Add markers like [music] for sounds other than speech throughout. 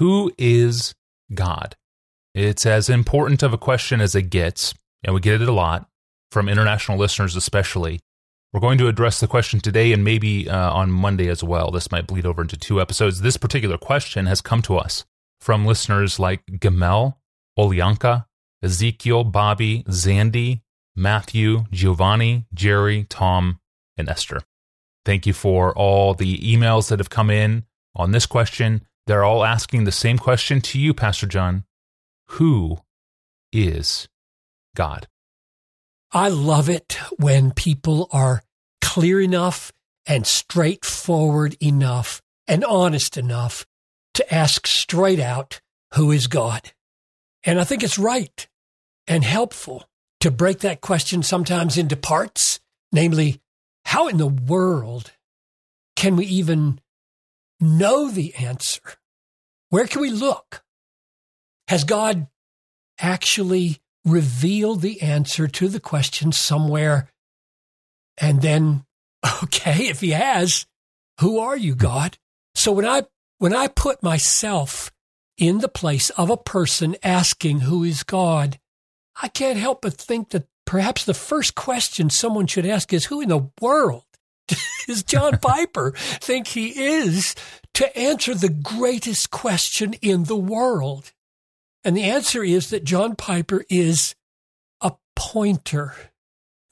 Who is God? It's as important of a question as it gets, and we get it a lot from international listeners, especially. We're going to address the question today and maybe uh, on Monday as well. This might bleed over into two episodes. This particular question has come to us from listeners like Gamel, Olyanka, Ezekiel, Bobby, Zandy, Matthew, Giovanni, Jerry, Tom, and Esther. Thank you for all the emails that have come in on this question. They're all asking the same question to you, Pastor John Who is God? I love it when people are clear enough and straightforward enough and honest enough to ask straight out, Who is God? And I think it's right and helpful to break that question sometimes into parts, namely, how in the world can we even know the answer? Where can we look? Has God actually revealed the answer to the question somewhere? And then, [laughs] okay, if he has, who are you, God? So when I when I put myself in the place of a person asking who is God, I can't help but think that perhaps the first question someone should ask is who in the world [laughs] does John Piper think he is to answer the greatest question in the world? And the answer is that John Piper is a pointer.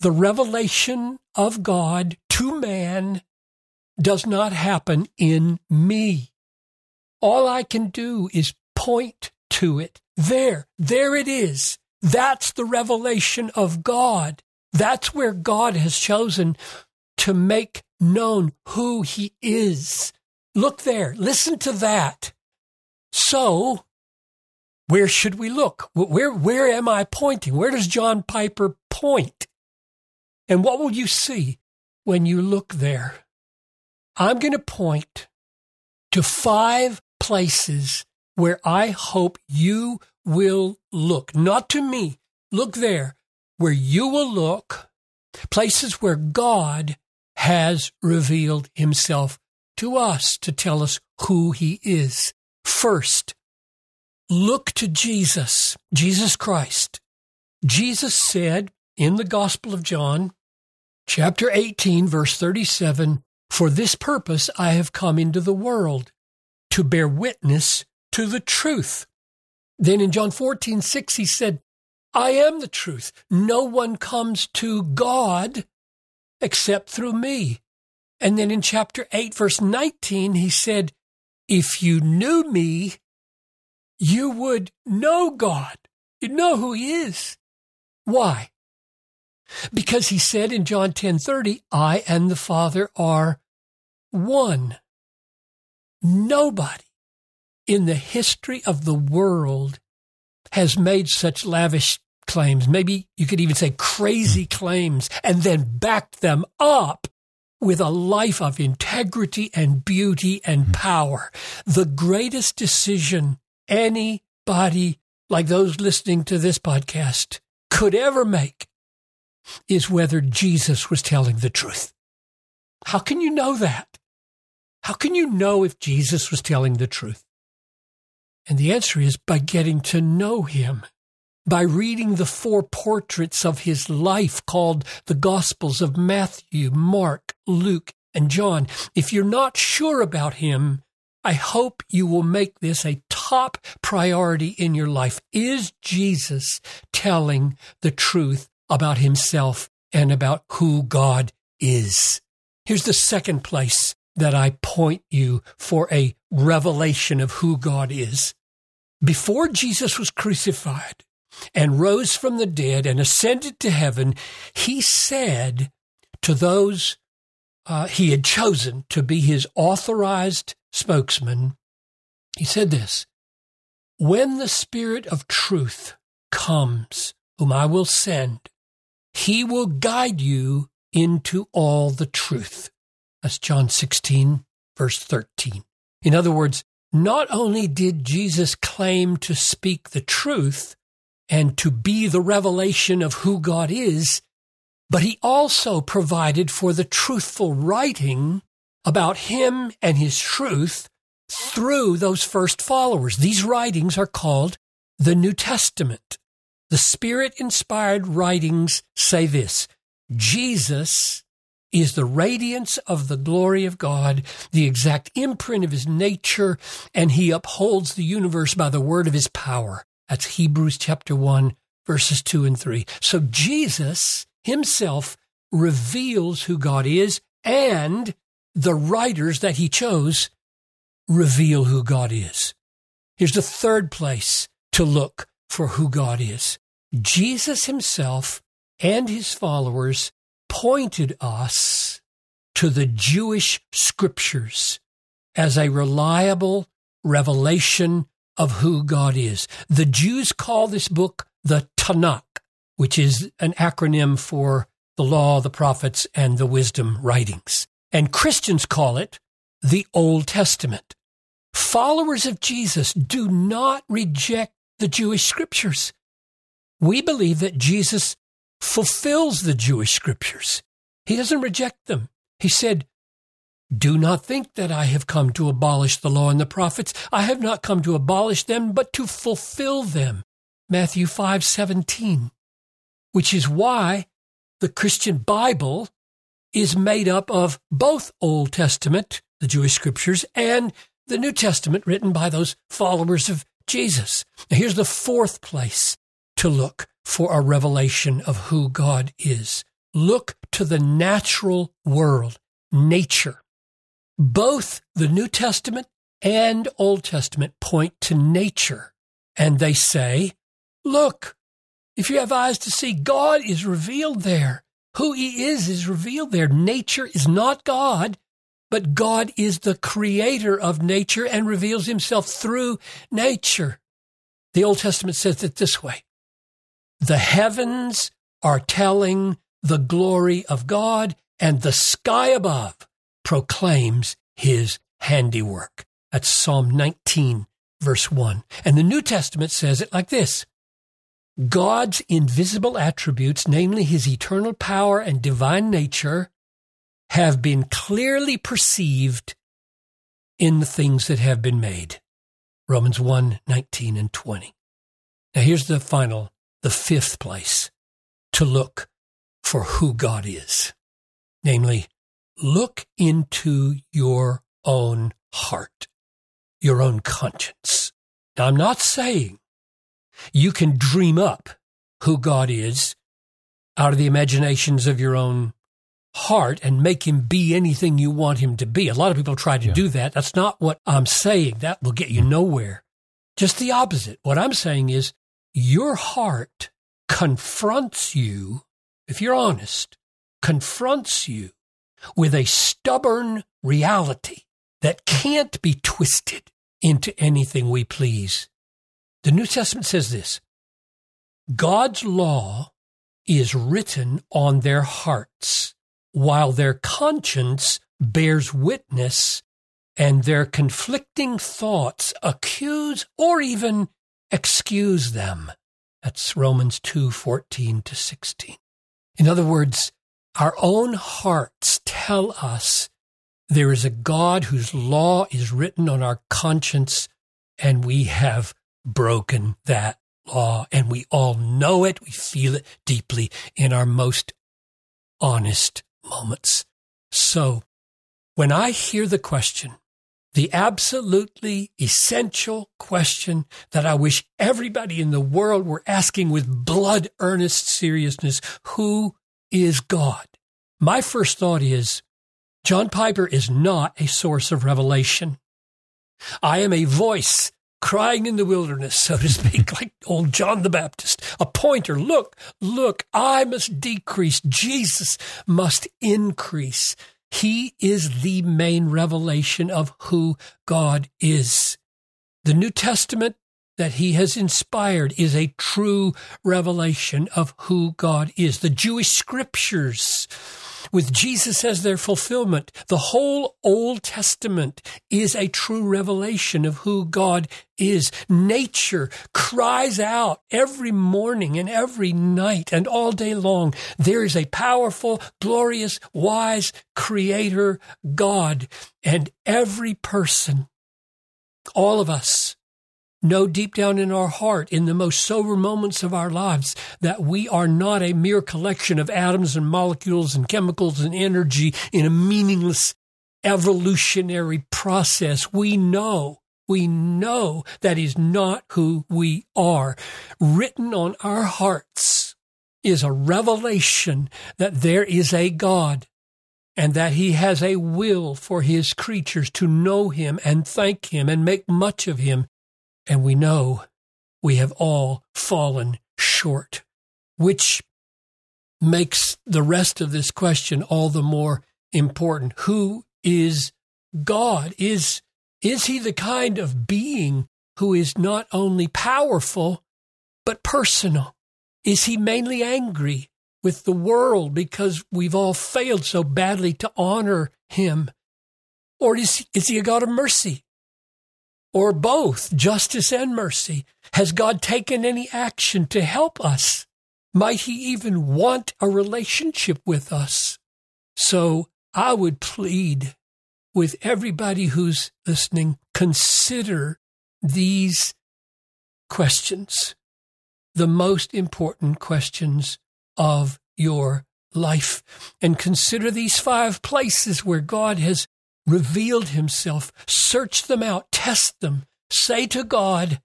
The revelation of God to man does not happen in me. All I can do is point to it. There, there it is. That's the revelation of God. That's where God has chosen to make known who he is. Look there. Listen to that. So, where should we look? Where, where am I pointing? Where does John Piper point? And what will you see when you look there? I'm going to point to five places where I hope you will look, not to me, look there, where you will look, places where God has revealed himself to us to tell us who he is. First, look to Jesus, Jesus Christ. Jesus said in the Gospel of John, chapter 18, verse 37, For this purpose I have come into the world, to bear witness to the truth. Then in John 14, 6, he said, I am the truth. No one comes to God except through me. And then in chapter 8, verse 19, he said, If you knew me, you would know God. You'd know who he is. Why? Because he said in John 10:30, I and the Father are one. Nobody in the history of the world has made such lavish claims. Maybe you could even say crazy claims and then backed them up with a life of integrity and beauty and hmm. power. The greatest decision anybody like those listening to this podcast could ever make is whether Jesus was telling the truth. How can you know that? How can you know if Jesus was telling the truth? And the answer is by getting to know him, by reading the four portraits of his life called the Gospels of Matthew, Mark, Luke, and John. If you're not sure about him, I hope you will make this a top priority in your life. Is Jesus telling the truth about himself and about who God is? Here's the second place that I point you for a revelation of who God is. Before Jesus was crucified and rose from the dead and ascended to heaven, he said to those uh, he had chosen to be his authorized spokesman, he said this When the Spirit of truth comes, whom I will send, he will guide you into all the truth. That's John 16, verse 13. In other words, not only did Jesus claim to speak the truth and to be the revelation of who God is, but he also provided for the truthful writing about him and his truth through those first followers. These writings are called the New Testament. The Spirit inspired writings say this Jesus is the radiance of the glory of God, the exact imprint of his nature, and he upholds the universe by the word of his power. That's Hebrews chapter 1, verses 2 and 3. So Jesus himself reveals who God is, and the writers that he chose reveal who God is. Here's the third place to look for who God is. Jesus himself and his followers pointed us to the Jewish scriptures as a reliable revelation of who God is. The Jews call this book the Tanakh, which is an acronym for the law, the prophets, and the wisdom writings. And Christians call it the Old Testament. Followers of Jesus do not reject the Jewish scriptures. We believe that Jesus fulfills the Jewish scriptures. He doesn't reject them. He said, do not think that I have come to abolish the law and the prophets. I have not come to abolish them, but to fulfill them. Matthew 5 17, which is why the Christian Bible is made up of both Old Testament, the Jewish scriptures, and the New Testament written by those followers of Jesus. Now, here's the fourth place to look for a revelation of who God is. Look to the natural world, nature. Both the New Testament and Old Testament point to nature, and they say, Look, if you have eyes to see, God is revealed there. Who He is is revealed there. Nature is not God, but God is the creator of nature and reveals Himself through nature. The Old Testament says it this way The heavens are telling the glory of God, and the sky above proclaims his handiwork. That's Psalm 19, verse 1. And the New Testament says it like this God's invisible attributes, namely his eternal power and divine nature, have been clearly perceived in the things that have been made. Romans 1 19 and 20. Now, here's the final, the fifth place to look for who God is. Namely, look into your own heart, your own conscience. Now, I'm not saying you can dream up who God is out of the imaginations of your own heart and make him be anything you want him to be. A lot of people try to yeah. do that. That's not what I'm saying. That will get you hmm. nowhere. Just the opposite. What I'm saying is your heart confronts you, if you're honest, confronts you with a stubborn reality that can't be twisted into anything we please. The New Testament says this God's law is written on their hearts, while their conscience bears witness and their conflicting thoughts accuse or even excuse them. That's Romans 2 14 to 16. In other words, our own hearts tell us there is a God whose law is written on our conscience, and we have broken that law, and we all know it. We feel it deeply in our most honest moments. So, when I hear the question, the absolutely essential question that I wish everybody in the world were asking with blood earnest seriousness who is God? My first thought is John Piper is not a source of revelation. I am a voice crying in the wilderness, so to speak, [laughs] like old John the Baptist, a pointer. Look, look, I must decrease. Jesus must increase. He is the main revelation of who God is. The New Testament that he has inspired is a true revelation of who God is. The Jewish scriptures with Jesus as their fulfillment. The whole Old Testament is a true revelation of who God is. Nature cries out every morning and every night and all day long. There is a powerful, glorious, wise creator God and every person All of us know deep down in our heart, in the most sober moments of our lives, that we are not a mere collection of atoms and molecules and chemicals and energy in a meaningless evolutionary process. We know, we know that is not who we are. Written on our hearts is a revelation that there is a God and that he has a will for his creatures to know him and thank him and make much of him and we know we have all fallen short, which makes the rest of this question all the more important. Who is God? Is, is he the kind of being who is not only powerful, but personal? Is he mainly angry with the world because we've all failed so badly to honor him? Or is, is he a God of mercy? Or both justice and mercy? Has God taken any action to help us? Might He even want a relationship with us? So I would plead with everybody who's listening consider these questions, the most important questions of your life, and consider these five places where God has revealed himself. Search them out, test them. Say to God,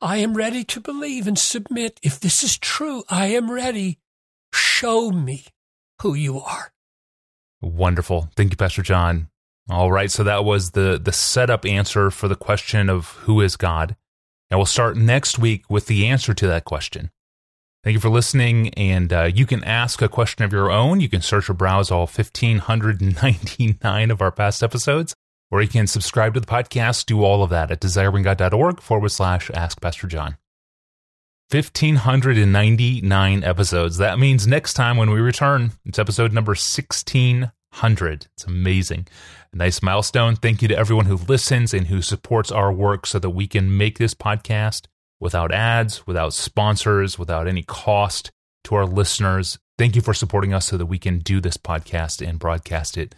I am ready to believe and submit. If this is true, I am ready. Show me who you are. Wonderful. Thank you, Pastor John. All right, so that was the the setup answer for the question of who is God. And we'll start next week with the answer to that question. Thank you for listening. And uh, you can ask a question of your own. You can search or browse all 1,599 of our past episodes, or you can subscribe to the podcast. Do all of that at desiringgod.org forward slash ask Pastor John. 1,599 episodes. That means next time when we return, it's episode number 1,600. It's amazing. A nice milestone. Thank you to everyone who listens and who supports our work so that we can make this podcast without ads, without sponsors, without any cost to our listeners. Thank you for supporting us so that we can do this podcast and broadcast it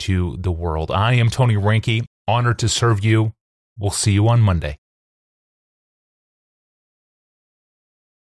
to the world. I am Tony Reinke, honored to serve you. We'll see you on Monday.